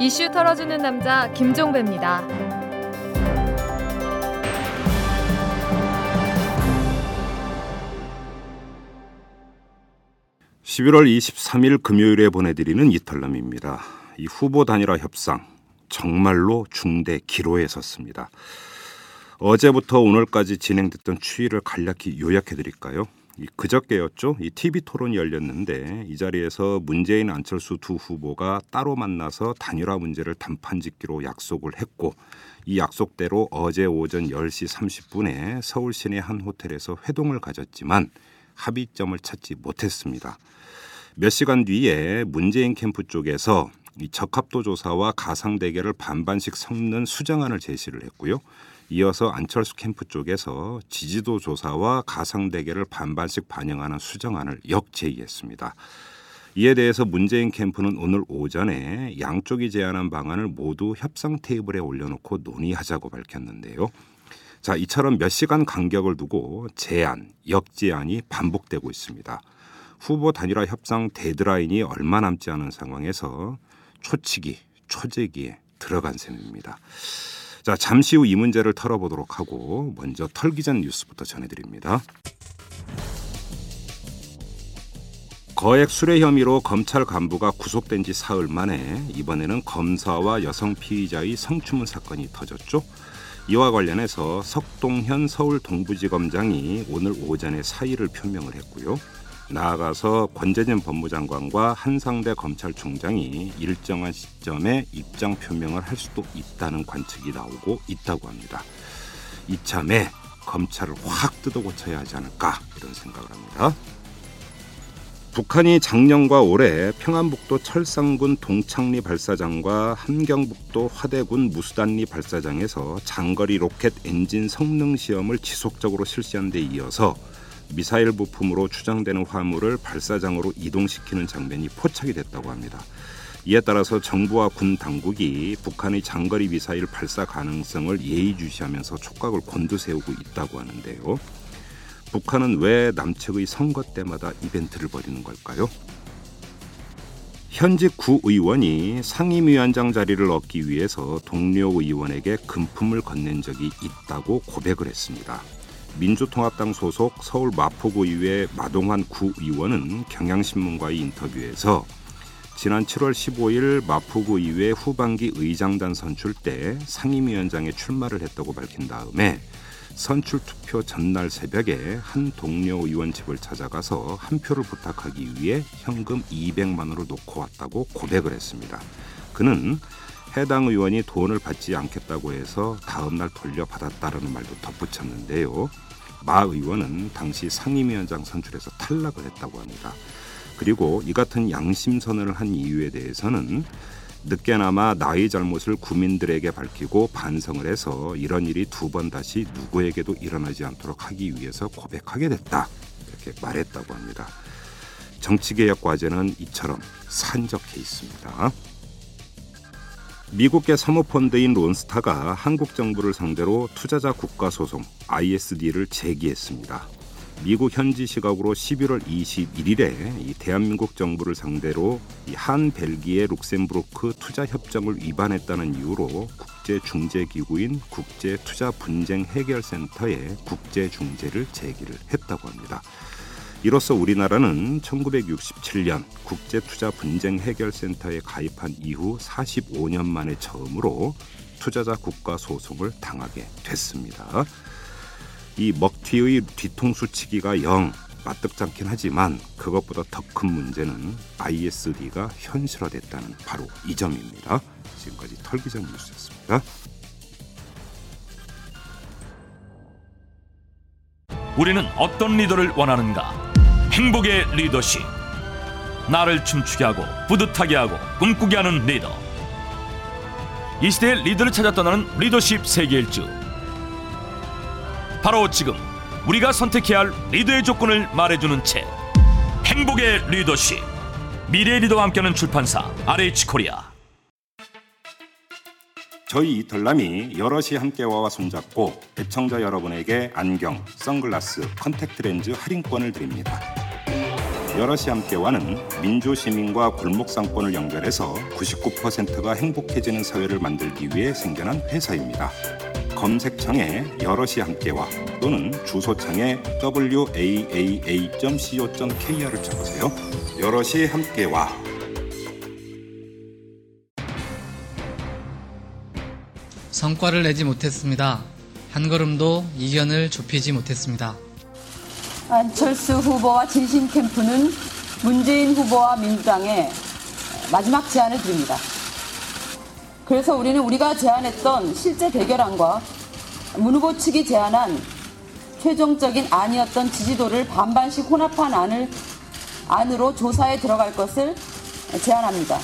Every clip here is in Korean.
이슈 털어주는 남자 김종배입니다. 11월 23일 금요일에 보내드리는 이탈남입니다. 이 후보 단일화 협상 정말로 중대 기로에 섰습니다. 어제부터 오늘까지 진행됐던 추이를 간략히 요약해 드릴까요? 그저께였죠. 이 TV 토론이 열렸는데 이 자리에서 문재인 안철수 두 후보가 따로 만나서 단일화 문제를 단판 짓기로 약속을 했고 이 약속대로 어제 오전 10시 30분에 서울 시내 한 호텔에서 회동을 가졌지만 합의점을 찾지 못했습니다. 몇 시간 뒤에 문재인 캠프 쪽에서 이 적합도 조사와 가상 대결을 반반씩 섞는 수정안을 제시를 했고요. 이어서 안철수 캠프 쪽에서 지지도 조사와 가상 대결을 반반씩 반영하는 수정안을 역제의했습니다. 이에 대해서 문재인 캠프는 오늘 오전에 양쪽이 제안한 방안을 모두 협상 테이블에 올려놓고 논의하자고 밝혔는데요. 자, 이처럼 몇 시간 간격을 두고 제안, 역제안이 반복되고 있습니다. 후보 단일화 협상 데드라인이 얼마 남지 않은 상황에서 초치기, 초재기에 들어간 셈입니다. 자, 잠시 후 이 문제를 털어보도록 하고 먼저 털기 전 뉴스부터 전해드립니다. 거액 수뢰 혐의로 검찰 간부가 구속된 지 사흘 만에 이번에는 검사와 여성 피의자의 성추문 사건이 터졌죠. 이와 관련해서 석동현 서울 동부지검장이 오늘 오전에 사의를 표명을 했고요. 나아가서 권재진 법무장관과 한상대 검찰총장이 일정한 시점에 입장 표명을 할 수도 있다는 관측이 나오고 있다고 합니다. 이참에 검찰을 확 뜯어 고쳐야 하지 않을까 이런 생각을 합니다. 북한이 작년과 올해 평안북도 철산군 동창리 발사장과 함경북도 화대군 무수단리 발사장에서 장거리 로켓 엔진 성능 시험을 지속적으로 실시한 데 이어서 미사일 부품으로 추정되는 화물을 발사장으로 이동시키는 장면이 포착이 됐다고 합니다. 이에 따라서 정부와 군 당국이 북한의 장거리 미사일 발사 가능성을 예의주시하면서 촉각을 곤두세우고 있다고 하는데요. 북한은 왜 남측의 선거 때마다 이벤트를 벌이는 걸까요? 현직 구의원이 상임위원장 자리를 얻기 위해서 동료 의원에게 금품을 건넨 적이 있다고 고백을 했습니다. 민주통합당 소속 서울 마포구의회 마동환 구의원은 경향신문과의 인터뷰에서 지난 7월 15일 마포구의회 후반기 의장단 선출 때 상임위원장에 출마를 했다고 밝힌 다음에 선출 투표 전날 새벽에 한 동료 의원 집을 찾아가서 한 표를 부탁하기 위해 현금 200만 원을 놓고 왔다고 고백을 했습니다. 그는 해당 의원이 돈을 받지 않겠다고 해서 다음 날 돌려받았다라는 말도 덧붙였는데요. 마 의원은 당시 상임위원장 선출에서 탈락을 했다고 합니다. 그리고 이 같은 양심 선언을 한 이유에 대해서는 늦게나마 나의 잘못을 국민들에게 밝히고 반성을 해서 이런 일이 두 번 다시 누구에게도 일어나지 않도록 하기 위해서 고백하게 됐다 이렇게 말했다고 합니다. 정치개혁 과제는 이처럼 산적해 있습니다. 미국계 사모펀드인 론스타가 한국 정부를 상대로 투자자 국가 소송 ISD를 제기했습니다. 미국 현지 시각으로 11월 21일에 이 대한민국 정부를 상대로 한 벨기에 룩셈부르크 투자 협정을 위반했다는 이유로 국제 중재 기구인 국제 투자 분쟁 해결 센터에 국제 중재를 제기를 했다고 합니다. 이로써 우리나라는 1967년 국제투자 분쟁 해결센터에 가입한 이후 45년 만에 처음으로 투자자 국가 소송을 당하게 됐습니다. 이 먹튀의 뒤통수 치기가 영 마뜩잖긴 하지만 그것보다 더 큰 문제는 ISD가 현실화됐다는 바로 이 점입니다. 지금까지 털기전 뉴스였습니다. 우리는 어떤 리더를 원하는가? 행복의 리더십. 나를 춤추게 하고 뿌듯하게 하고 꿈꾸게 하는 리더. 이 시대의 리더를 찾아 떠나는 리더십 세계일주 바로 지금 우리가 선택해야 할 리더의 조건을 말해주는 책 행복의 리더십. 미래 리더와 함께하는 출판사 RH코리아. 저희 이털남이 여럿이 함께와 손잡고 애청자 여러분에게 안경, 선글라스, 컨택트 렌즈 할인권을 드립니다. 여럿이 함께와는 민주시민과 골목상권을 연결해서 99%가 행복해지는 사회를 만들기 위해 생겨난 회사입니다. 검색창에 여럿이 함께와 또는 주소창에 waaa.co.kr을 쳐보세요. 여럿이 함께와 성과를 내지 못했습니다. 한 걸음도 이견을 좁히지 못했습니다. 안철수 후보와 진심 캠프는 문재인 후보와 민주당에 마지막 제안을 드립니다. 그래서 우리는 우리가 제안했던 실제 대결안과 문 후보 측이 제안한 최종적인 안이었던 지지도를 반반씩 혼합한 안을 안으로 조사에 들어갈 것을 제안합니다.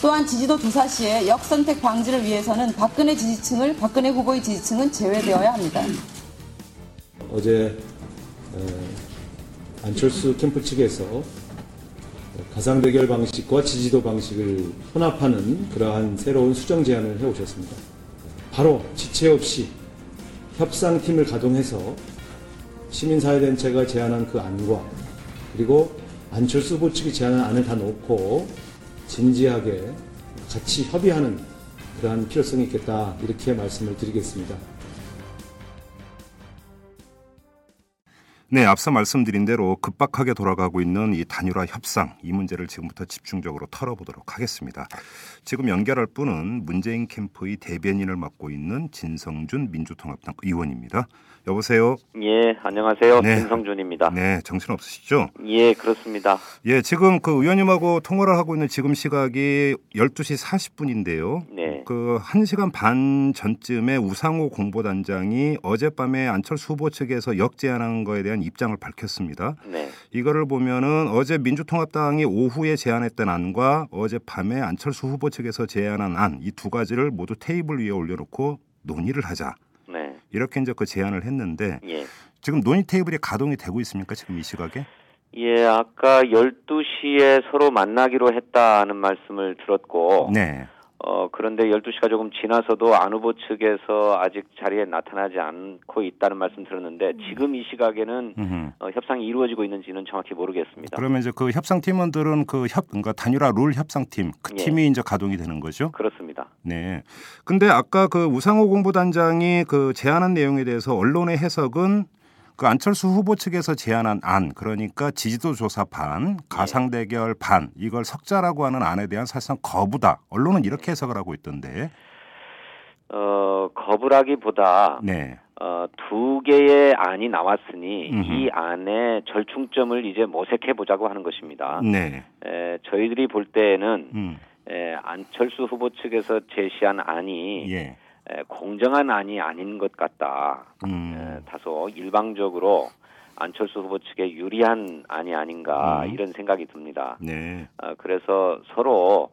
또한 지지도 조사 시에 역선택 방지를 위해서는 박근혜 지지층을 박근혜 후보의 지지층은 제외되어야 합니다. 어제 안철수 캠프 측에서 가상 대결 방식과 지지도 방식을 혼합하는 그러한 새로운 수정 제안을 해오셨습니다. 바로 지체 없이 협상팀을 가동해서 시민사회단체가 제안한 그 안과 그리고 안철수 후보 측이 제안한 안을 다 놓고 진지하게 같이 협의하는 그러한 필요성이 있겠다 이렇게 말씀을 드리겠습니다. 네, 앞서 말씀드린 대로 급박하게 돌아가고 있는 이 단일화 협상 이 문제를 지금부터 집중적으로 털어보도록 하겠습니다. 지금 연결할 분은 문재인 캠프의 대변인을 맡고 있는 진성준 민주통합당 의원입니다. 여보세요. 예, 안녕하세요. 네. 김성준입니다. 네, 정신 없으시죠? 예, 그렇습니다. 예, 지금 그 의원님하고 통화를 하고 있는 지금 시각이 12시 40분인데요. 네. 그 1시간 반 전쯤에 우상호 공보단장이 어젯밤에 안철수 후보 측에서 역제안한 거에 대한 입장을 밝혔습니다. 네. 이거를 보면은 어제 민주통합당이 오후에 제안했던 안과 어젯밤에 안철수 후보 측에서 제안한 안 이 두 가지를 모두 테이블 위에 올려놓고 논의를 하자. 네. 이렇게 이제 그 제안을 했는데 예. 지금 논의 테이블이 가동이 되고 있습니까? 지금 이 시각에? 예, 아까 12시에 서로 만나기로 했다는 말씀을 들었고 네. 어, 그런데 12시가 조금 지나서도 안 후보 측에서 아직 자리에 나타나지 않고 있다는 말씀 들었는데 지금 이 시각에는 음흠. 어, 협상이 이루어지고 있는지는 정확히 모르겠습니다. 그러면 이제 그 협상 팀원들은 그 협, 그러니까 단일화 룰 협상팀 그 예. 팀이 이제 가동이 되는 거죠. 그렇습니다. 네. 근데 아까 그 우상호 공보단장이 그 제안한 내용에 대해서 언론의 해석은 그 안철수 후보 측에서 제안한 안 그러니까 지지도 조사 반, 가상 대결 반 이걸 석자라고 하는 안에 대한 사실상 거부다. 언론은 이렇게 해석을 하고 있던데. 어, 거부라기보다 네. 어, 두 개의 안이 나왔으니 음흠. 이 안에 절충점을 이제 모색해 보자고 하는 것입니다. 네. 에, 저희들이 볼 때에는 음. 에, 안철수 후보 측에서 제시한 안이 예. 에, 공정한 안이 아닌 것 같다. 음. 에, 다소 일방적으로 안철수 후보 측에 유리한 안이 아닌가 음. 이런 생각이 듭니다. 네. 어, 그래서 서로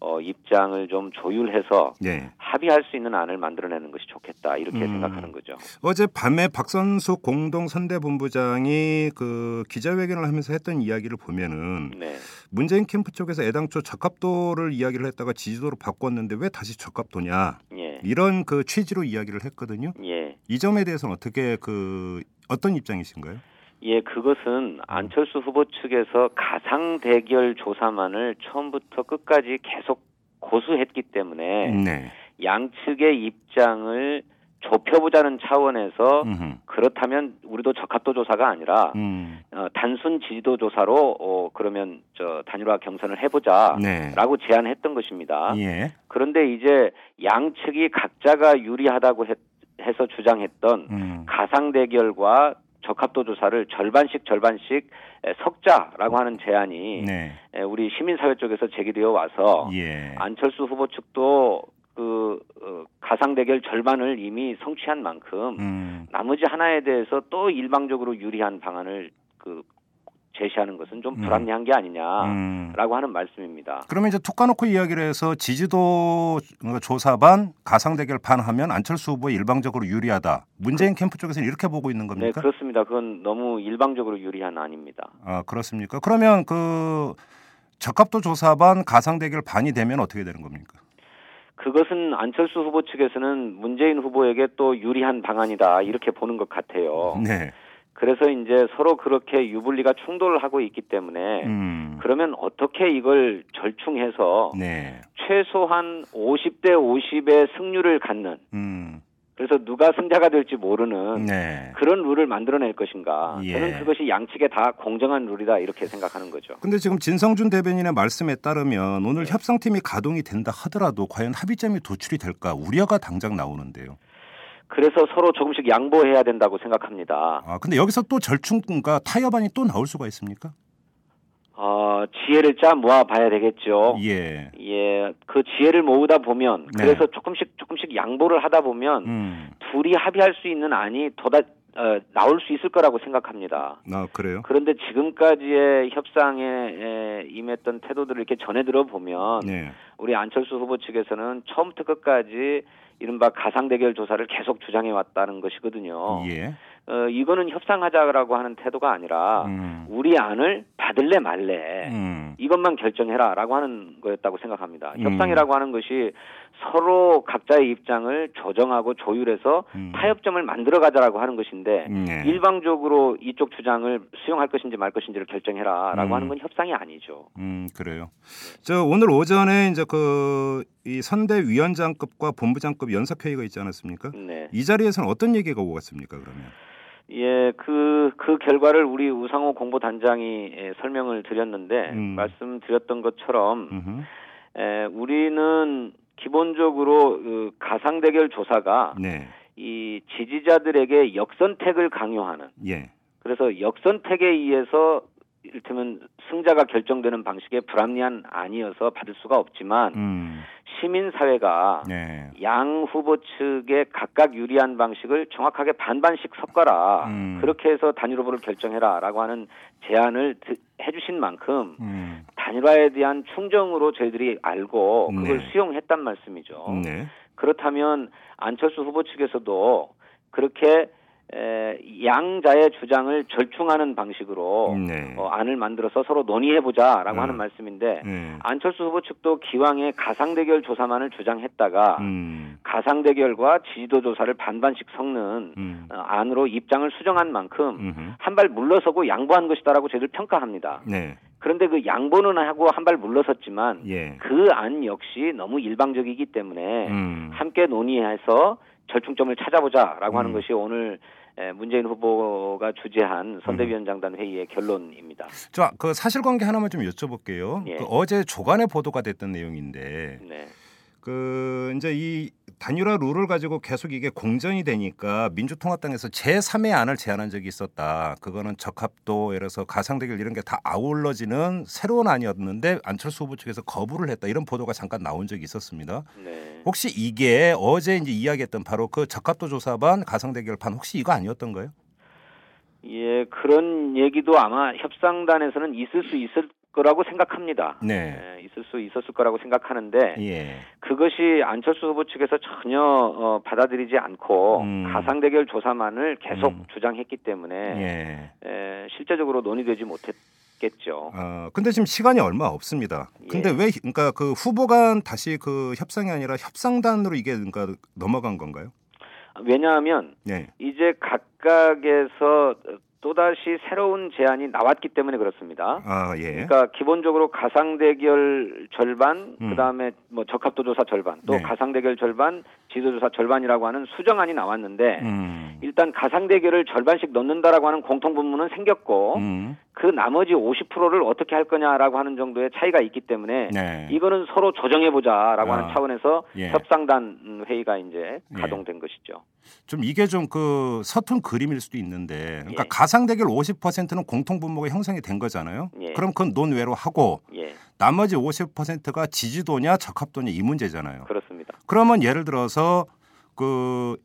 어, 입장을 좀 조율해서 네. 합의할 수 있는 안을 만들어내는 것이 좋겠다 이렇게 음. 생각하는 거죠. 어제 밤에 박선숙 공동 선대본부장이 그 기자회견을 하면서 했던 이야기를 보면은 네. 문재인 캠프 쪽에서 애당초 적합도를 이야기를 했다가 지지도로 바꿨는데 왜 다시 적합도냐 예. 이런 그 취지로 이야기를 했거든요. 예. 이 점에 대해서는 어떻게 그 어떤 입장이신가요? 예, 그것은 안철수 후보 측에서 가상 대결 조사만을 처음부터 끝까지 계속 고수했기 때문에 네. 양측의 입장을 좁혀보자는 차원에서 음흠. 그렇다면 우리도 적합도 조사가 아니라 음. 어, 단순 지지도 조사로 어, 그러면 저 단일화 경선을 해보자라고 네. 제안했던 것입니다. 예. 그런데 이제 양측이 각자가 유리하다고 했- 해서 주장했던 음. 가상 대결과 적합도 조사를 절반씩 절반씩 에, 섞자라고 하는 제안이 네. 에, 우리 시민사회 쪽에서 제기되어 와서 예. 안철수 후보 측도 그 어, 가상 대결 절반을 이미 성취한 만큼 음. 나머지 하나에 대해서 또 일방적으로 유리한 방안을 그 제시하는 것은 좀 음. 불합리한 게 아니냐라고 음. 하는 말씀입니다. 그러면 이제 툭 까놓고 이야기를 해서 지지도 조사 반, 가상 대결 반 하면 안철수 후보에 일방적으로 유리하다. 문재인 캠프 쪽에서는 이렇게 보고 있는 네, 겁니까? 그렇습니다. 그건 너무 일방적으로 유리한 아닙니다. 아 그렇습니까? 그러면 그 적합도 조사 반, 가상 대결 반이 되면 어떻게 되는 겁니까? 그것은 안철수 후보 측에서는 문재인 후보에게 또 유리한 방안이다 이렇게 보는 것 같아요. 네. 그래서 이제 서로 그렇게 유불리가 충돌을 하고 있기 때문에 음. 그러면 어떻게 이걸 절충해서 네. 최소한 50대 50의 승률을 갖는 음. 그래서 누가 승자가 될지 모르는 네. 그런 룰을 만들어낼 것인가. 예. 저는 그것이 양측에 다 공정한 룰이다 이렇게 생각하는 거죠. 근데 지금 진성준 대변인의 말씀에 따르면 오늘 협상팀이 가동이 된다 하더라도 과연 합의점이 도출이 될까 우려가 당장 나오는데요. 그래서 서로 조금씩 양보해야 된다고 생각합니다. 아 근데 여기서 또 절충과 타협안이 또 나올 수가 있습니까? 어, 지혜를 짜 모아 봐야 되겠죠. 예. 예, 그 지혜를 모으다 보면 네. 그래서 조금씩 조금씩 양보를 하다 보면 음. 둘이 합의할 수 있는 안이 더다 어, 나올 수 있을 거라고 생각합니다. 아 그래요? 그런데 지금까지의 협상에 에, 임했던 태도들을 이렇게 전해 들어보면 네. 우리 안철수 후보 측에서는 처음부터 끝까지 이른바 가상 대결 조사를 계속 주장해 왔다는 것이거든요. 예. 어, 이거는 협상하자라고 하는 태도가 아니라 음. 우리 안을 받을래 말래 음. 이것만 결정해라라고 하는 거였다고 생각합니다. 음. 협상이라고 하는 것이 서로 각자의 입장을 조정하고 조율해서 음. 타협점을 만들어 가자라고 하는 것인데 네. 일방적으로 이쪽 주장을 수용할 것인지 말 것인지를 결정해라라고 음. 하는 건 협상이 아니죠. 음 그래요. 저 오늘 오전에 이제 그 이 선대위원장급과 본부장급 연석회의가 있지 않았습니까? 네. 이 자리에서는 어떤 얘기가 오고 갔습니까? 그러면? 예, 그, 그 결과를 우리 우상호 공보단장이 예, 설명을 드렸는데, 음. 말씀드렸던 것처럼, 음흠. 에, 우리는 기본적으로 그 가상 대결 조사가 네. 이 지지자들에게 역선택을 강요하는, 예. 그래서 역선택에 의해서 이를테면 승자가 결정되는 방식의 불합리한 안이어서 받을 수가 없지만, 음. 시민사회가 네. 양 후보 측에 각각 유리한 방식을 정확하게 반반씩 섞어라. 음. 그렇게 해서 단일 후보를 결정해라라고 하는 제안을 드- 해주신 만큼 음. 단일화에 대한 충정으로 저희들이 알고 그걸 네. 수용했단 말씀이죠. 네. 그렇다면 안철수 후보 측에서도 그렇게 에, 양자의 주장을 절충하는 방식으로 네. 어, 안을 만들어서 서로 논의해보자라고 음. 하는 말씀인데 네. 안철수 후보 측도 기왕에 가상대결 조사만을 주장했다가 음. 가상대결과 지지도 조사를 반반씩 섞는 음. 어, 안으로 입장을 수정한 만큼. 한 발 물러서고 양보한 것이다라고 저희들 평가합니다. 네. 그런데 그 양보는 하고 한 발 물러섰지만 예. 그안 역시 너무 일방적이기 때문에 음. 함께 논의해서 절충점을 찾아보자라고 하는 음. 것이 오늘 에, 문재인 후보가 주재한 선대위원장단 회의의 결론입니다. 자, 그 사실관계 하나만 좀 여쭤볼게요. 예. 그 어제 조간에 보도가 됐던 내용인데 네. 그 이제 이 단일화 룰을 가지고 계속 이게 공전이 되니까 민주통합당에서 제3의 안을 제안한 적이 있었다. 그거는 적합도 예를 들어서 가상대결 이런 게 다 아울러지는 새로운 안이었는데 안철수 후보 측에서 거부를 했다. 이런 보도가 잠깐 나온 적이 있었습니다. 네. 혹시 이게 어제 이제 이야기했던 바로 그 적합도 조사반 가상대결판 혹시 이거 아니었던가요? 예, 그런 얘기도 아마 협상단에서는 있을 수 있을 거라고 생각합니다. 네. 예, 있을 수 있었을 거라고 생각하는데 예. 그것이 안철수 후보 측에서 전혀 어, 받아들이지 않고 음. 가상 대결 조사만을 계속 음. 주장했기 때문에 예. 에, 실제적으로 논의되지 못했겠죠. 어, 근데 지금 시간이 얼마 없습니다. 근데 예. 왜 그러니까 그 후보 간 다시 그 협상이 아니라 협상단으로 이게 그러니까 넘어간 건가요? 왜냐하면 네. 이제 각각에서 또다시 새로운 제안이 나왔기 때문에 그렇습니다. 아, 예. 그러니까 기본적으로 가상 대결 절반, 음. 그다음에 뭐 적합도 조사 절반, 또 네. 가상 대결 절반, 지도조사 절반이라고 하는 수정안이 나왔는데 음. 일단 가상 대결을 절반씩 넣는다라고 하는 공통 분모는 생겼고 음. 그 나머지 50%를 어떻게 할 거냐라고 하는 정도의 차이가 있기 때문에 네. 이거는 서로 조정해 보자라고 아. 하는 차원에서 예. 협상단 회의가 이제 예. 가동된 것이죠. 좀 이게 좀 그 서툰 그림일 수도 있는데 그러니까 예. 가상 대결 50%는 공통 분모가 형성이 된 거잖아요. 예. 그럼 그건 논외로 하고 예, 나머지 50%가 지지도냐 적합도냐 이 문제잖아요. 그렇습니다. 그러면 예를 들어서 그,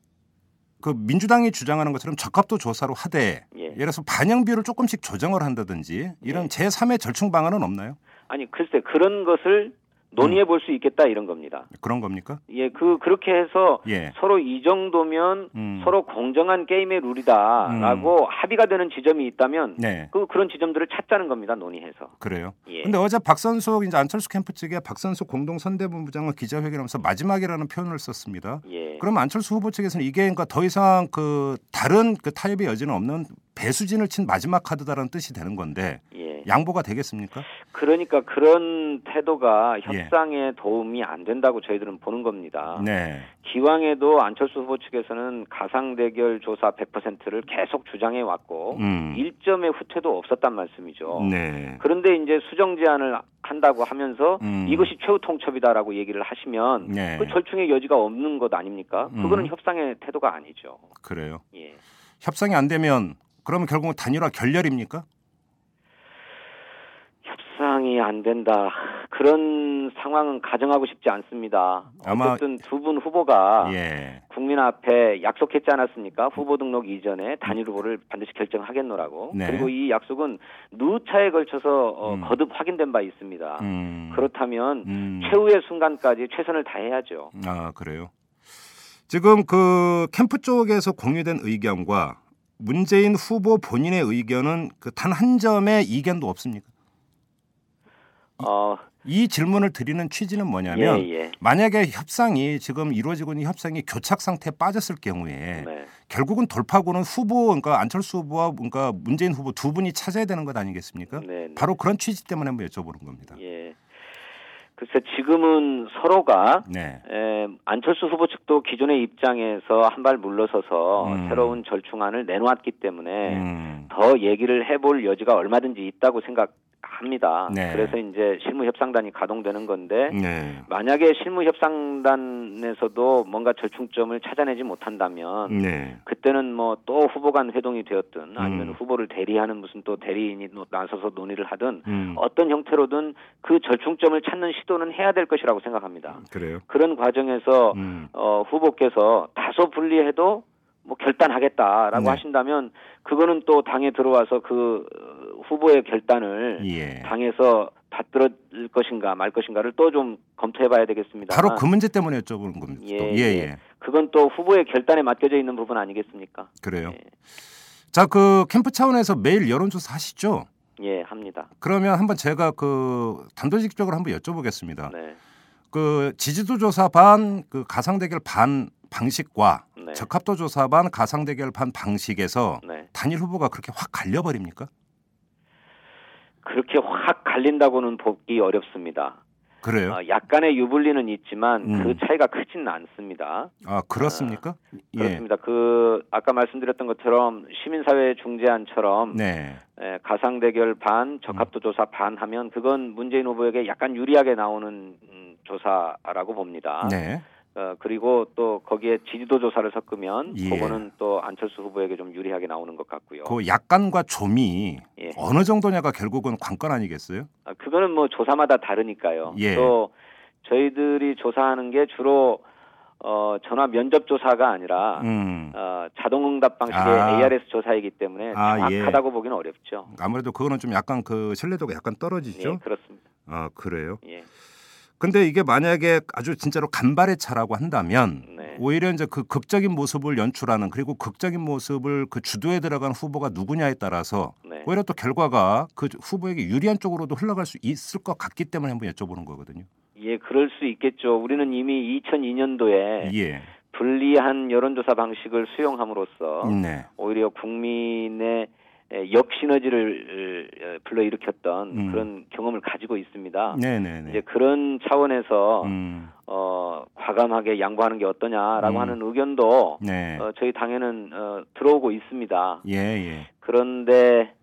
그 민주당이 주장하는 것처럼 적합도 조사로 하되 예. 예를 들어서 반영비를 조금씩 조정을 한다든지 이런 예. 제3의 절충 방안은 없나요? 아니 글쎄 그런 것을 논의해 볼 수 있겠다 이런 겁니다. 그런 겁니까? 예, 그 그렇게 해서 예. 서로 이 정도면 음. 서로 공정한 게임의 룰이다라고 합의가 되는 지점이 있다면 네. 그 그런 지점들을 찾자는 겁니다. 논의해서. 그래요. 예. 근데 어제 박선숙 이제 안철수 캠프 측에 박선숙 공동 선대본부장은 기자회견하면서 마지막이라는 표현을 썼습니다. 예. 그럼 안철수 후보 측에서는 이게 그러니까 더 이상 그 다른 그 타협의 여지는 없는 배수진을 친 마지막 카드다라는 뜻이 되는 건데 예. 양보가 되겠습니까? 그러니까 그런 태도가 예. 협상에 도움이 안 된다고 저희들은 보는 겁니다. 네. 기왕에도 안철수 후보 측에서는 가상 대결 조사 100%를 계속 주장해 왔고 음. 1점의 후퇴도 없었단 말씀이죠. 네. 그런데 이제 수정 제안을 한다고 하면서 음. 이것이 최후 통첩이다라고 얘기를 하시면 네. 그 절충의 여지가 없는 것 아닙니까? 그거는 음. 협상의 태도가 아니죠. 그래요. 예. 협상이 안 되면 그러면 결국은 단일화 결렬입니까? 협상이 안 된다. 그런 상황은 가정하고 싶지 않습니다. 아마- 어쨌든 두 분 후보가 예. 국민 앞에 약속했지 않았습니까? 후보 등록 이전에 단일 후보를 반드시 결정하겠노라고. 네. 그리고 이 약속은 누차에 걸쳐서 어, 음. 거듭 확인된 바 있습니다. 음. 그렇다면 음. 최후의 순간까지 최선을 다해야죠. 아 그래요. 지금 그 캠프 쪽에서 공유된 의견과 문재인 후보 본인의 의견은 그 단 한 점의 이견도 없습니까? 어, 이 질문을 드리는 취지는 뭐냐면 예, 예. 만약에 협상이 지금 이루어지고 있는 협상이 교착 상태에 빠졌을 경우에 네. 결국은 돌파구는 후보 그러니까 안철수 후보와 그러니까 문재인 후보 두 분이 찾아야 되는 것 아니겠습니까? 네, 네. 바로 그런 취지 때문에 한번 여쭤보는 겁니다. 예. 글쎄 지금은 서로가 네. 에, 안철수 후보 측도 기존의 입장에서 한 발 물러서서 음. 새로운 절충안을 내놓았기 때문에 음. 더 얘기를 해볼 여지가 얼마든지 있다고 생각 합니다. 네. 그래서 이제 실무 협상단이 가동되는 건데 네. 만약에 실무 협상단에서도 뭔가 절충점을 찾아내지 못한다면 네. 그때는 뭐 또 후보 간 회동이 되었든 아니면 음. 후보를 대리하는 무슨 또 대리인이 노- 나서서 논의를 하든 음. 어떤 형태로든 그 절충점을 찾는 시도는 해야 될 것이라고 생각합니다. 그래요. 그런 과정에서 음. 어, 후보께서 다소 불리해도 뭐 결단하겠다라고 네. 하신다면 그거는 또 당에 들어와서 그 어, 후보의 결단을 예. 당에서 받들을 것인가 말 것인가를 또 좀 검토해봐야 되겠습니다. 바로 그 문제 때문에 여쭤보는 겁니다. 예, 또. 예, 예. 예. 그건 또 후보의 결단에 맡겨져 있는 부분 아니겠습니까? 그래요. 예. 자, 그 캠프 차원에서 매일 여론조사 하시죠? 예, 합니다. 그러면 한번 제가 그 단도직입적으로 한번 여쭤보겠습니다. 네. 그 지지도 조사 반, 그 가상 대결 반 방식과 네. 적합도 조사 반 가상 대결 반 방식에서 네. 단일 후보가 그렇게 확 갈려버립니까? 그렇게 확 갈린다고는 보기 어렵습니다. 그래요? 어, 약간의 유불리는 있지만 음. 그 차이가 크지는 않습니다. 아 그렇습니까? 예. 그렇습니다. 그 아까 말씀드렸던 것처럼 시민사회 중재안처럼 네. 에, 가상 대결 반, 적합도 조사 반 하면 그건 문재인 후보에게 약간 유리하게 나오는 음, 조사라고 봅니다. 네. 어, 그리고 또 거기에 지지도 조사를 섞으면 예. 그거는 또 안철수 후보에게 좀 유리하게 나오는 것 같고요. 그 약간과 좀이 예. 어느 정도냐가 결국은 관건 아니겠어요? 아, 그거는 뭐 조사마다 다르니까요. 예. 또 저희들이 조사하는 게 주로 어, 전화 면접 조사가 아니라 음. 어, 자동응답 방식의 아. ARS 조사이기 때문에 아, 예. 정확하다고 보기는 어렵죠. 아무래도 그거는 좀 약간 그 신뢰도가 약간 떨어지죠. 예, 그렇습니다. 아 그래요. 예. 근데 이게 만약에 아주 진짜로 간발의 차라고 한다면 네. 오히려 이제 그 극적인 모습을 연출하는 그리고 극적인 모습을 그 주도에 들어간 후보가 누구냐에 따라서 네. 오히려 또 결과가 그 후보에게 유리한 쪽으로도 흘러갈 수 있을 것 같기 때문에 한번 여쭤보는 거거든요. 예, 그럴 수 있겠죠. 우리는 이미 2002년도에 예. 불리한 여론조사 방식을 수용함으로써 네. 오히려 국민의 에, 역시너지를 어, 불러일으켰던 음. 그런 경험을 가지고 있습니다. 네네네. 이제 그런 차원에서 음. 어, 과감하게 양보하는 게 어떠냐라고 음. 하는 의견도 네. 어, 저희 당에는 어, 들어오고 있습니다. 예, 예. 그런데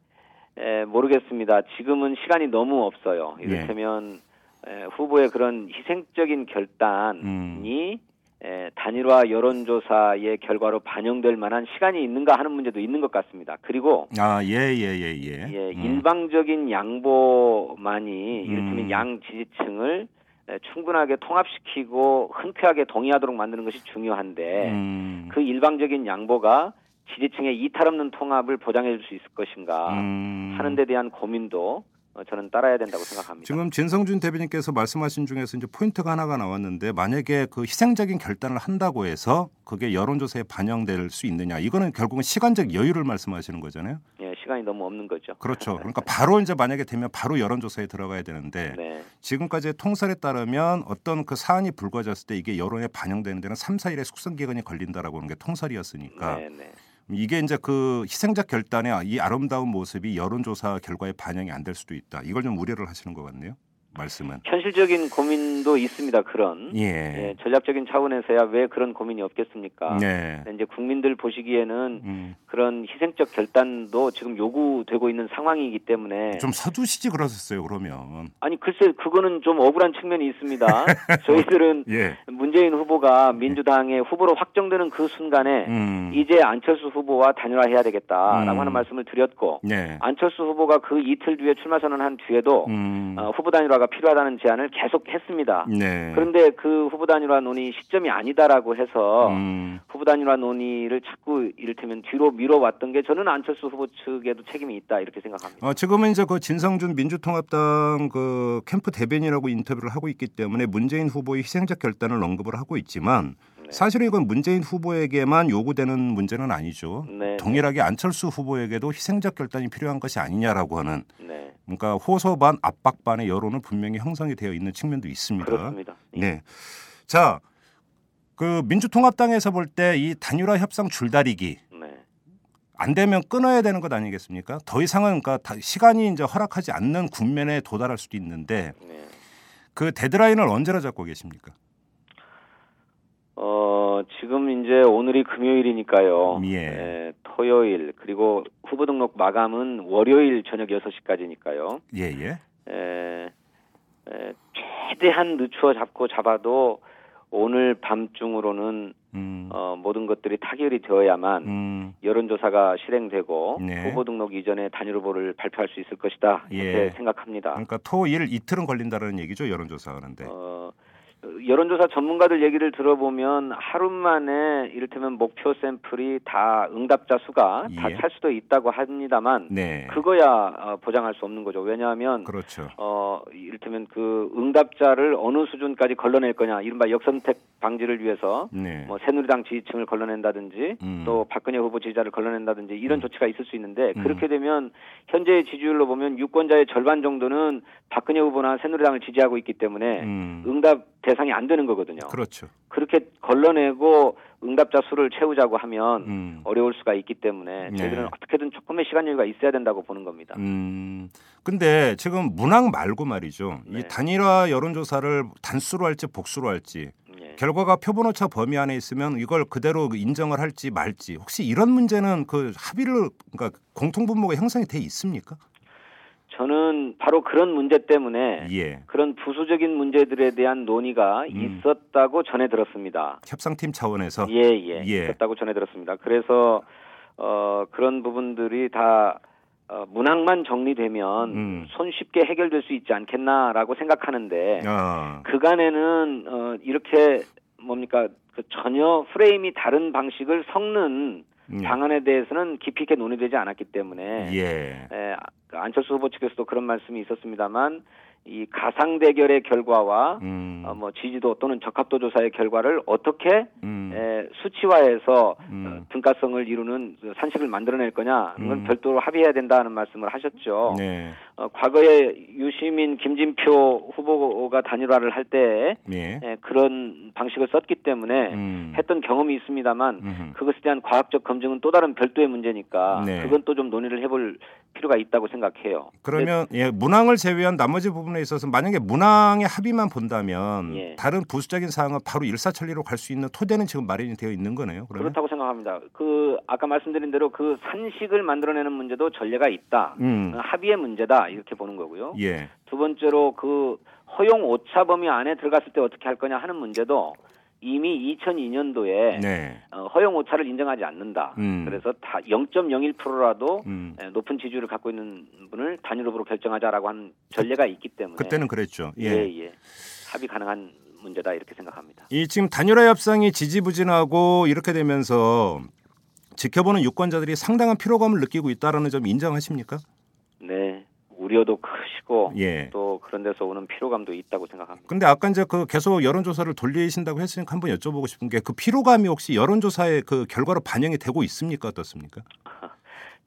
에, 모르겠습니다. 지금은 시간이 너무 없어요. 예. 이를테면 에, 후보의 그런 희생적인 결단이 음. 에, 단일화 여론조사의 결과로 반영될 만한 시간이 있는가 하는 문제도 있는 것 같습니다. 그리고 아, 예, 예, 예, 예. 예, 음. 일방적인 양보만이 이를테면 음. 양 지지층을 에, 충분하게 통합시키고 흔쾌하게 동의하도록 만드는 것이 중요한데 음. 그 일방적인 양보가 지지층의 이탈 없는 통합을 보장해 줄 수 있을 것인가 음. 하는 데 대한 고민도 어, 저는 따라야 된다고 생각합니다. 지금 진성준 대변인께서 말씀하신 중에서 이제 포인트가 하나가 나왔는데 만약에 그 희생적인 결단을 한다고 해서 그게 여론조사에 반영될 수 있느냐 이거는 결국은 시간적 여유를 말씀하시는 거잖아요. 예, 시간이 너무 없는 거죠. 그렇죠. 그러니까 바로 이제 만약에 되면 바로 여론조사에 들어가야 되는데 네. 지금까지의 통설에 따르면 어떤 그 사안이 불거졌을 때 이게 여론에 반영되는 데는 3, 4일의 숙성 기간이 걸린다라고 하는 게 통설이었으니까 네, 네. 이게 이제 그 희생자 결단의 이 아름다운 모습이 여론조사 결과에 반영이 안 될 수도 있다. 이걸 좀 우려를 하시는 것 같네요. 말씀은. 현실적인 고민도 있습니다. 그런 예. 예, 전략적인 차원에서야 왜 그런 고민이 없겠습니까? 네. 이제 국민들 보시기에는 음, 그런 희생적 결단도 지금 요구되고 있는 상황이기 때문에 좀 서두시지 그러셨어요. 그러면. 아니 글쎄 그거는 좀 억울한 측면이 있습니다. 저희들은 예. 문재인 후보가 민주당의 후보로 확정되는 그 순간에 음. 이제 안철수 후보와 단일화해야 되겠다라고 음. 하는 말씀을 드렸고 네. 안철수 후보가 그 이틀 뒤에 출마 선언한 뒤에도 음. 어, 후보 단일화가 필요하다는 제안을 계속 했습니다. 네. 그런데 그 후보 단일화 논의 시점이 아니다라고 해서 음. 후보 단일화 논의를 자꾸 이를테면 뒤로 미뤄왔던 게 저는 안철수 후보 측에도 책임이 있다 이렇게 생각합니다. 어, 지금은 이제 그 진성준 민주통합당 그 캠프 대변이라고 인터뷰를 하고 있기 때문에 문재인 후보의 희생적 결단을 언급을 하고 있지만 네. 사실은 이건 문재인 후보에게만 요구되는 문제는 아니죠. 네, 동일하게 안철수 후보에게도 희생적 결단이 필요한 것이 아니냐라고 하는 네, 그러니까 호소 반 압박 반의 여론은 분명히 형성이 되어 있는 측면도 있습니다. 그렇습니다. 예. 네. 자, 그 민주통합당에서 볼 때 이 단일화 협상 줄다리기 네. 안 되면 끊어야 되는 것 아니겠습니까? 더 이상은 그러니까 다- 시간이 이제 허락하지 않는 국면에 도달할 수도 있는데 네. 그 데드라인을 언제로 잡고 계십니까? 어, 지금 이제 오늘이 금요일이니까요. 예. 예, 토요일 그리고 후보 등록 마감은 월요일 저녁 6시까지니까요. 예, 예. 에, 에, 최대한 늦추어 잡고 잡아도 오늘 밤중으로는 음. 어, 모든 것들이 타결이 되어야만 음. 여론조사가 실행되고 네. 후보 등록 이전에 단일 후보를 발표할 수 있을 것이다 이렇게 예. 생각합니다. 그러니까 토일 이틀은 걸린다는 얘기죠, 여론조사 하는데. 어, 여론조사 전문가들 얘기를 들어보면 하루 만에 이를테면 목표 샘플이 다 응답자 수가 다 예. 찰 수도 있다고 합니다만 네. 그거야 어, 보장할 수 없는 거죠. 왜냐하면 그렇죠. 어 이를테면 그 응답자를 어느 수준까지 걸러낼 거냐 이른바 역선택 방지를 위해서 네. 뭐 새누리당 지지층을 걸러낸다든지 음. 또 박근혜 후보 지지자를 걸러낸다든지 이런 음. 조치가 있을 수 있는데 음. 그렇게 되면 현재의 지지율로 보면 유권자의 절반 정도는 박근혜 후보나 새누리당을 지지하고 있기 때문에 음. 응답 대상이 안 되는 거거든요. 그렇죠. 그렇게 걸러내고 응답자 수를 채우자고 하면 음. 어려울 수가 있기 때문에 네. 저희들은 어떻게든 조금의 시간 여유가 있어야 된다고 보는 겁니다. 음. 근데 지금 문항 말고 말이죠. 네. 이 단일화 여론조사를 단수로 할지 복수로 할지 예. 결과가 표본오차 범위 안에 있으면 이걸 그대로 인정을 할지 말지 혹시 이런 문제는 그 합의를 그러니까 공통 분모가 형성이 돼 있습니까? 저는 바로 그런 문제 때문에 예. 그런 부수적인 문제들에 대한 논의가 음. 있었다고 전해 들었습니다. 협상팀 차원에서 예, 예, 예. 있었다고 전해 들었습니다. 그래서 어 그런 부분들이 다 어, 문항만 정리되면 음. 손쉽게 해결될 수 있지 않겠나라고 생각하는데 어. 그간에는 어 이렇게 뭡니까 그 전혀 프레임이 다른 방식을 섞는 예. 방안에 대해서는 깊이 있게 논의되지 않았기 때문에 예. 에, 그 안철수 후보 측에서도 그런 말씀이 있었습니다만 이 가상 대결의 결과와 음. 어, 뭐 지지도 또는 적합도 조사의 결과를 어떻게 음. 에, 수치화해서 음. 어, 등가성을 이루는 그 산식을 만들어낼 거냐 이건 음. 별도로 합의해야 된다는 말씀을 하셨죠. 네. 어, 과거에 유시민, 김진표 후보가 단일화를 할 때 예. 그런 방식을 썼기 때문에 음. 했던 경험이 있습니다만. 그것에 대한 과학적 검증은 또 다른 별도의 문제니까 네. 그건 또 좀 논의를 해볼 필요가 있다고 생각해요. 그러면 예, 문항을 제외한 나머지 부분에 있어서 만약에 문항의 합의만 본다면 예. 다른 부수적인 사항은 바로 일사천리로 갈 수 있는 토대는 지금 마련이 되어 있는 거네요. 그러면 그렇다고 생각합니다. 그 아까 말씀드린 대로 그 산식을 만들어내는 문제도 전례가 있다. 음. 어, 합의의 문제다 이렇게 보는 거고요. 예. 두 번째로 그 허용 오차 범위 안에 들어갔을 때 어떻게 할 거냐 하는 문제도 이미 2002년도에 네. 어, 허용 오차를 인정하지 않는다. 음. 그래서 다 0.01%라도 음. 에, 높은 지지율을 갖고 있는 분을 단일 후보로 결정하자라고 하는 전례가 있기 때문에 그때는 그랬죠. 예. 예, 예. 합의 가능한 문제다 이렇게 생각합니다. 이 지금 단일화 협상이 지지부진하고 이렇게 되면서 지켜보는 유권자들이 상당한 피로감을 느끼고 있다라는 점 인정하십니까? 네. 우려도 크시고 예. 또 그런 데서 오는 피로감도 있다고 생각합니다. 근데 아까 이제 그 계속 여론조사를 돌리신다고 했으니까 한번 여쭤보고 싶은 게 그 피로감이 혹시 여론조사의 그 결과로 반영이 되고 있습니까? 어떻습니까?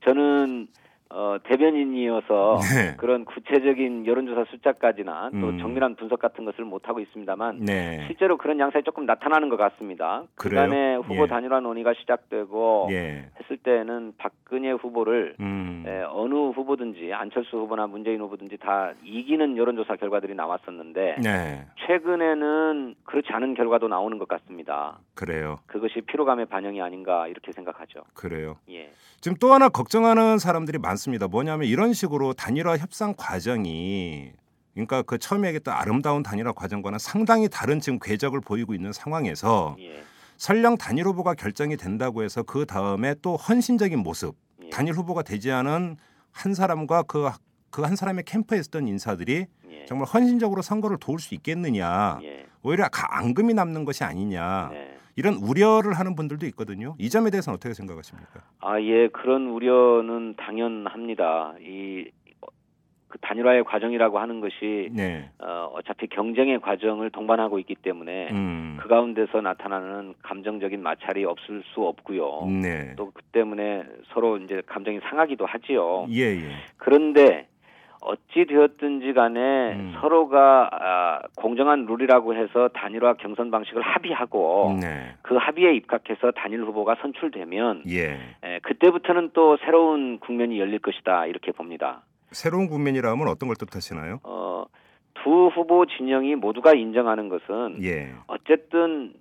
저는 어, 대변인이어서 네. 그런 구체적인 여론조사 숫자까지나 또 음. 정밀한 분석 같은 것을 못 하고 있습니다만 네. 실제로 그런 양상이 조금 나타나는 것 같습니다. 그래요? 그간에 후보 예. 단일화 논의가 시작되고 예. 했을 때는 박근혜 후보를 음. 에, 어느 후보든지 안철수 후보나 문재인 후보든지 다 이기는 여론조사 결과들이 나왔었는데 네. 최근에는 그렇지 않은 결과도 나오는 것 같습니다. 그래요. 그것이 피로감의 반영이 아닌가 이렇게 생각하죠. 그래요. 예. 지금 또 하나 걱정하는 사람들이 많습니다. 뭐냐면 이런 식으로 단일화 협상 과정이 그러니까 그 처음에 얘기했던 아름다운 단일화 과정과는 상당히 다른 지금 궤적을 보이고 있는 상황에서 예. 설령 단일 후보가 결정이 된다고 해서 그 다음에 또 헌신적인 모습 예. 단일 후보가 되지 않은 한 사람과 그 그 한 사람의 캠프에 있었던 인사들이 예. 정말 헌신적으로 선거를 도울 수 있겠느냐 예. 오히려 가- 앙금이 남는 것이 아니냐 네. 이런 우려를 하는 분들도 있거든요. 이 점에 대해서는 어떻게 생각하십니까? 아, 예, 그런 우려는 당연합니다. 이, 어, 그 단일화의 과정이라고 하는 것이, 네. 어, 어차피 경쟁의 과정을 동반하고 있기 때문에, 음. 그 가운데서 나타나는 감정적인 마찰이 없을 수 없고요. 네. 또 그 때문에 서로 이제 감정이 상하기도 하지요. 예, 예. 그런데 어찌 되었든지 간에 음. 서로가 아, 공정한 룰이라고 해서 단일화 경선 방식을 합의하고 네. 그 합의에 입각해서 단일 후보가 선출되면 예. 에, 그때부터는 또 새로운 국면이 열릴 것이다 이렇게 봅니다. 새로운 국면이라면 어떤 걸 뜻하시나요? 어, 두 후보 진영이 모두가 인정하는 것은 예. 어쨌든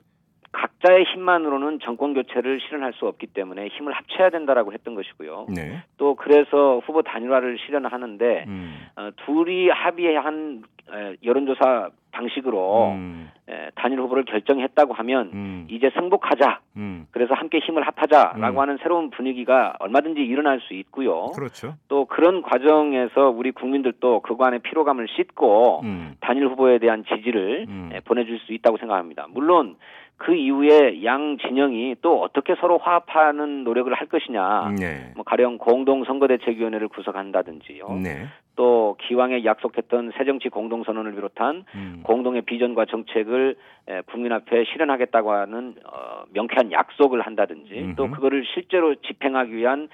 각자의 힘만으로는 정권 교체를 실현할 수 없기 때문에 힘을 합쳐야 된다라고 했던 것이고요. 네. 또 그래서 후보 단일화를 실현하는데 음. 어, 둘이 합의한 에, 여론조사 방식으로 음. 에, 단일 후보를 결정했다고 하면 음. 이제 승복하자. 음. 그래서 함께 힘을 합하자라고 음. 하는 새로운 분위기가 얼마든지 일어날 수 있고요. 그렇죠. 또 그런 과정에서 우리 국민들도 그간의 피로감을 씻고 음. 단일 후보에 대한 지지를 음. 에, 보내줄 수 있다고 생각합니다. 물론 그 이후에 양 진영이 또 어떻게 서로 화합하는 노력을 할 것이냐. 네. 뭐 가령 공동 선거대책위원회를 구성한다든지요. 네. 또 기왕에 약속했던 새정치 공동선언을 비롯한 음. 공동의 비전과 정책을 에, 국민 앞에 실현하겠다고 하는 어, 명쾌한 약속을 한다든지 또 음흠. 그거를 실제로 집행하기 위한 에,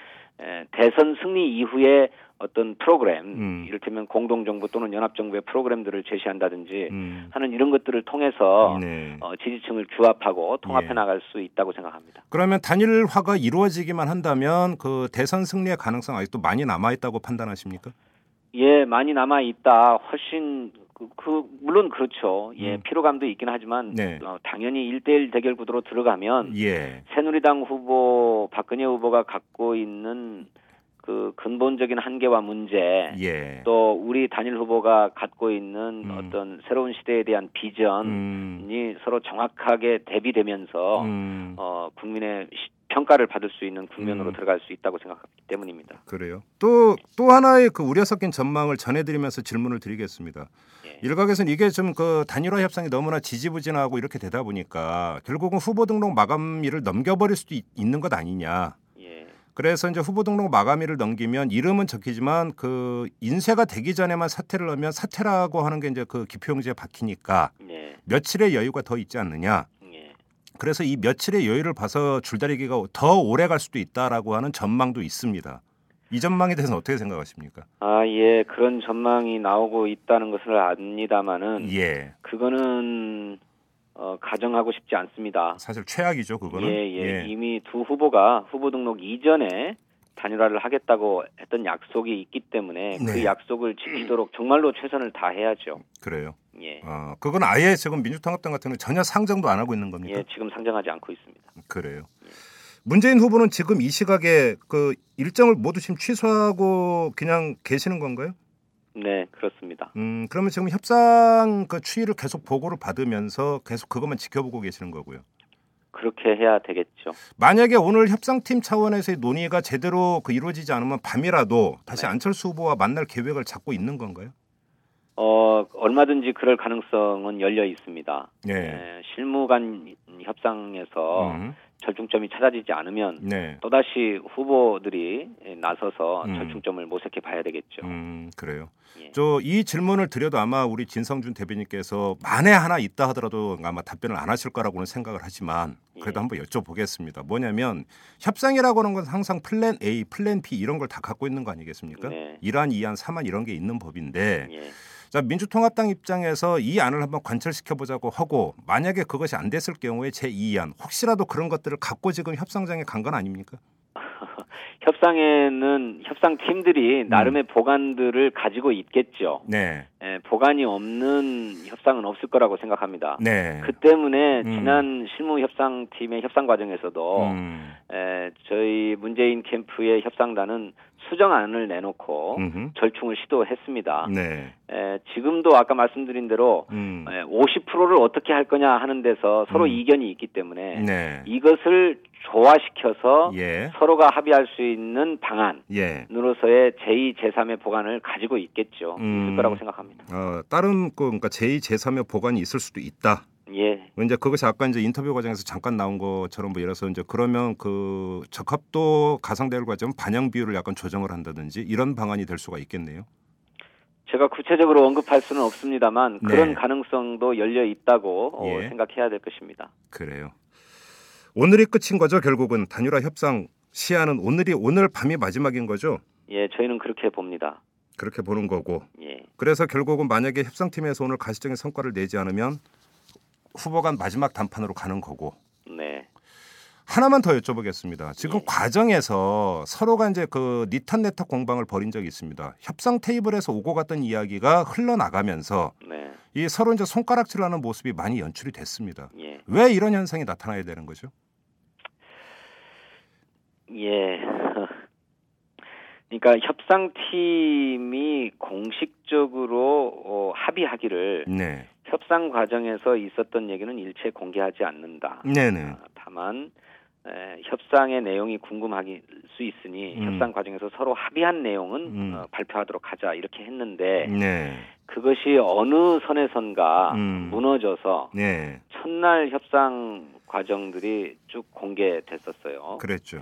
대선 승리 이후에 어떤 프로그램 음. 이를테면 공동정부 또는 연합정부의 프로그램들을 제시한다든지 음. 하는 이런 것들을 통해서 네. 어, 지지층을 규합하고 통합해 예. 나갈 수 있다고 생각합니다. 그러면 단일화가 이루어지기만 한다면 그 대선 승리의 가능성 아직도 많이 남아 있다고 판단하십니까? 예, 많이 남아 있다. 훨씬 그, 그 물론 그렇죠. 예, 음. 피로감도 있긴 하지만 네. 어, 당연히 1대1 대결 구도로 들어가면 예. 새누리당 후보 박근혜 후보가 갖고 있는 그 근본적인 한계와 문제 예. 또 우리 단일 후보가 갖고 있는 음. 어떤 새로운 시대에 대한 비전이 음. 서로 정확하게 대비되면서 음. 어, 국민의 시- 평가를 받을 수 있는 국면으로 음. 들어갈 수 있다고 생각하기 때문입니다. 그래요. 또또 하나의 그 우려 섞인 전망을 전해드리면서 질문을 드리겠습니다. 예. 일각에서는 이게 좀 그 단일화 협상이 너무나 지지부진하고 이렇게 되다 보니까 결국은 후보 등록 마감일을 넘겨버릴 수도 있, 있는 것 아니냐. 예. 그래서 이제 후보 등록 마감일을 넘기면 이름은 적히지만 그 인쇄가 되기 전에만 사퇴를 하면 사퇴라고 하는 게 이제 그 기표용지에 박히니까 예. 며칠의 여유가 더 있지 않느냐. 예. 그래서 이 며칠의 여유를 봐서 줄다리기가 더 오래 갈 수도 있다라고 하는 전망도 있습니다. 이 전망에 대해서는 어떻게 생각하십니까? 아, 예, 그런 전망이 나오고 있다는 것을 압니다마는 예, 그거는 어, 가정하고 싶지 않습니다. 사실 최악이죠 그거는. 예, 예, 이미 두 후보가 후보 등록 이전에 단일화를 하겠다고 했던 약속이 있기 때문에 네. 그 약속을 지키도록 정말로 최선을 다해야죠. 그래요. 예. 어, 그건 아예 지금 민주통합당 같은 경우는 전혀 상정도 안 하고 있는 겁니까? 예, 지금 상정하지 않고 있습니다. 그래요. 문재인 후보는 지금 이 시각에 그 일정을 모두 지금 취소하고 그냥 계시는 건가요? 네, 그렇습니다. 음, 그러면 지금 협상 그 추이를 계속 보고를 받으면서 계속 그것만 지켜보고 계시는 거고요. 그렇게 해야 되겠죠. 만약에 오늘 협상팀 차원에서의 논의가 제대로 그 이루어지지 않으면 밤이라도 다시 네. 안철수 후보와 만날 계획을 잡고 있는 건가요? 어, 얼마든지 그럴 가능성은 열려 있습니다. 네. 예, 실무 간 협상에서 음, 절충점이 찾아지지 않으면 네. 또다시 후보들이 나서서 음. 절충점을 모색해 봐야 되겠죠. 음, 그래요. 예. 저이 질문을 드려도 아마 우리 진성준 대변인께서 만에 하나 있다 하더라도 아마 답변을 안 하실 거라고는 생각을 하지만 그래도 예. 한번 여쭤보겠습니다. 뭐냐면 협상이라고 하는 건 항상 plan A, plan B 이런 걸 다 갖고 있는 거 아니겠습니까? 네. 1안, 2안, 3안 이런 게 있는 법인데 예. 자 민주통합당 입장에서 이 안을 한번 관철시켜 보자고 하고 만약에 그것이 안 됐을 경우에 제 2안 혹시라도 그런 것들을 갖고 지금 협상장에 간 건 아닙니까? 협상에는 협상 팀들이 음. 나름의 보관들을 가지고 있겠죠. 네, 예, 보관이 없는 협상은 없을 거라고 생각합니다. 네. 그 때문에 음. 지난 실무 협상 팀의 협상 과정에서도 음, 에, 저희 문재인 캠프의 협상단은 수정안을 내놓고 음흠. 절충을 시도했습니다. 네, 에, 지금도 아까 말씀드린 대로 음, 에, 50%를 어떻게 할 거냐 하는 데서 서로 음. 이견이 있기 때문에 네, 이것을 조화시켜서 예, 서로가 합의할 수 있는 방안. 예. 으로서의 제2, 제3의 보관을 가지고 있겠죠. 음. 있을 거라고 생각합니다. 어, 다른 그 그러니까 제2, 제3의 보관이 있을 수도 있다. 예. 이제 그것이 아까 이제 인터뷰 과정에서 잠깐 나온 것처럼 뭐 예를 들어서 이제 그러면 그 적합도 가상대열 과정 반영 비율을 약간 조정을 한다든지 이런 방안이 될 수가 있겠네요. 제가 구체적으로 언급할 수는 없습니다만 네. 그런 가능성도 열려 있다고 어, 예. 생각해야 될 것입니다. 그래요. 오늘이 끝인 거죠. 결국은 단일화 협상 시한은 오늘이 오늘 밤이 마지막인 거죠. 예, 저희는 그렇게 봅니다. 그렇게 보는 거고. 예. 그래서 결국은 만약에 협상팀에서 오늘 가시적인 성과를 내지 않으면 후보 간 마지막 단판으로 가는 거고. 네. 하나만 더 여쭤보겠습니다. 지금 예. 과정에서 서로가 이제 그 니탄 네탁 공방을 벌인 적이 있습니다. 협상 테이블에서 오고 갔던 이야기가 흘러나가면서 네. 이 서로 이제 손가락질하는 모습이 많이 연출이 됐습니다. 예. 왜 이런 현상이 나타나야 되는 거죠? 예. 그러니까 협상팀이 공식적으로 어, 합의하기를 네. 협상 과정에서 있었던 얘기는 일체 공개하지 않는다. 네네. 아, 다만 에, 협상의 내용이 궁금할 수 있으니 음. 협상 과정에서 서로 합의한 내용은 음. 어, 발표하도록 하자 이렇게 했는데 네. 그것이 어느 선에선가 음. 무너져서 네. 첫날 협상 과정들이 쭉 공개됐었어요. 그랬죠.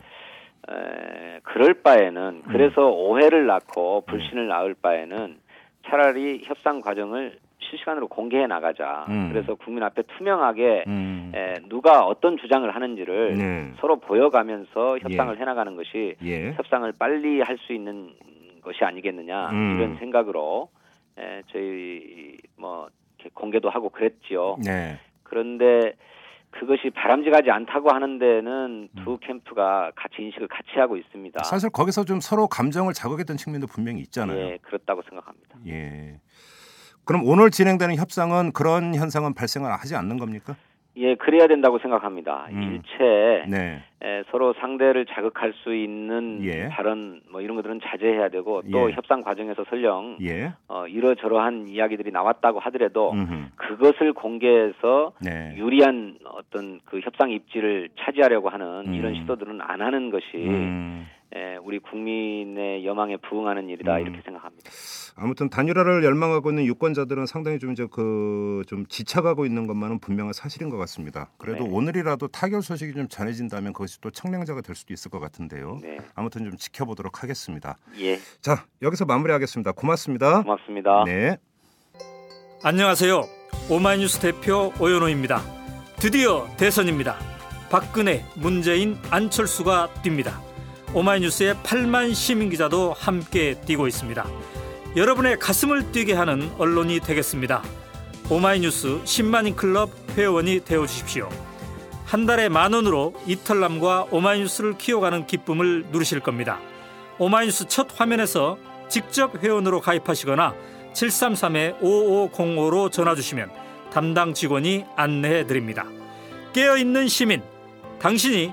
에, 그럴 바에는 그래서 오해를 낳고 불신을 낳을 바에는 차라리 협상 과정을 실시간으로 공개해 나가자. 음. 그래서 국민 앞에 투명하게 음. 에, 누가 어떤 주장을 하는지를 네. 서로 보여가면서 협상을 해나가는 것이 예. 협상을 빨리 할 수 있는 것이 아니겠느냐 음. 이런 생각으로 에, 저희 뭐 공개도 하고 그랬지요. 네. 그런데 그것이 바람직하지 않다고 하는 데는 음. 두 캠프가 같이 인식을 같이 하고 있습니다. 사실 거기서 좀 서로 감정을 자극했던 측면도 분명히 있잖아요. 예, 그렇다고 생각합니다. 예. 그럼 오늘 진행되는 협상은 그런 현상은 발생을 하지 않는 겁니까? 예, 그래야 된다고 생각합니다. 음. 일체 네. 에, 서로 상대를 자극할 수 있는 예. 발언 뭐 이런 것들은 자제해야 되고 또 예. 협상 과정에서 설령 예. 어, 이러저러한 이야기들이 나왔다고 하더라도 음흠. 그것을 공개해서 네. 유리한 어떤 그 협상 입지를 차지하려고 하는 음. 이런 시도들은 안 하는 것이 음. 에, 우리 국민의 여망에 부응하는 일이다 음. 이렇게 생각합니다. 아무튼 단일화를 열망하고 있는 유권자들은 상당히 좀 이제 그 좀 지쳐가고 있는 것만은 분명한 사실인 것 같습니다. 그래도 네. 오늘이라도 타결 소식이 좀 전해진다면 그것이 또 청량자가 될 수도 있을 것 같은데요. 네. 아무튼 좀 지켜보도록 하겠습니다. 예, 자 여기서 마무리하겠습니다. 고맙습니다. 고맙습니다. 네. 안녕하세요. 오마이뉴스 대표 오연호입니다. 드디어 대선입니다. 박근혜, 문재인, 안철수가 뜁니다. 오마이뉴스의 8만 시민 기자도 함께 뛰고 있습니다. 여러분의 가슴을 뛰게 하는 언론이 되겠습니다. 오마이뉴스 10만인 클럽 회원이 되어 주십시오. 한 달에 만 원으로 이털남과 오마이뉴스를 키워가는 기쁨을 누리실 겁니다. 오마이뉴스 첫 화면에서 직접 회원으로 가입하시거나 733-5505로 전화 주시면 담당 직원이 안내해 드립니다. 깨어있는 시민, 당신이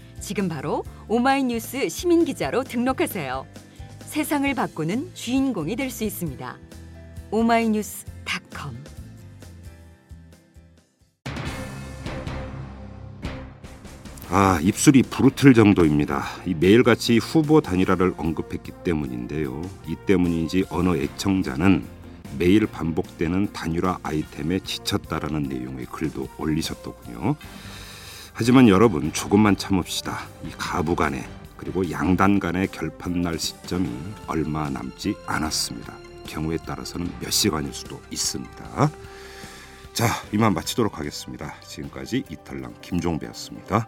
지금 바로 오마이뉴스 시민 기자로 등록하세요. 세상을 바꾸는 주인공이 될 수 있습니다. 오마이뉴스닷컴 아 입술이 부르틀 정도입니다. 이 매일같이 후보 단일화를 언급했기 때문인데요. 이 때문인지 어느 애청자는 매일 반복되는 단일화 아이템에 지쳤다라는 내용의 글도 올리셨더군요. 하지만 여러분 조금만 참읍시다. 이 가부 간의 그리고 양단 간의 결판 날 시점이 얼마 남지 않았습니다. 경우에 따라서는 몇 시간일 수도 있습니다. 자, 이만 마치도록 하겠습니다. 지금까지 이탈남 김종배였습니다.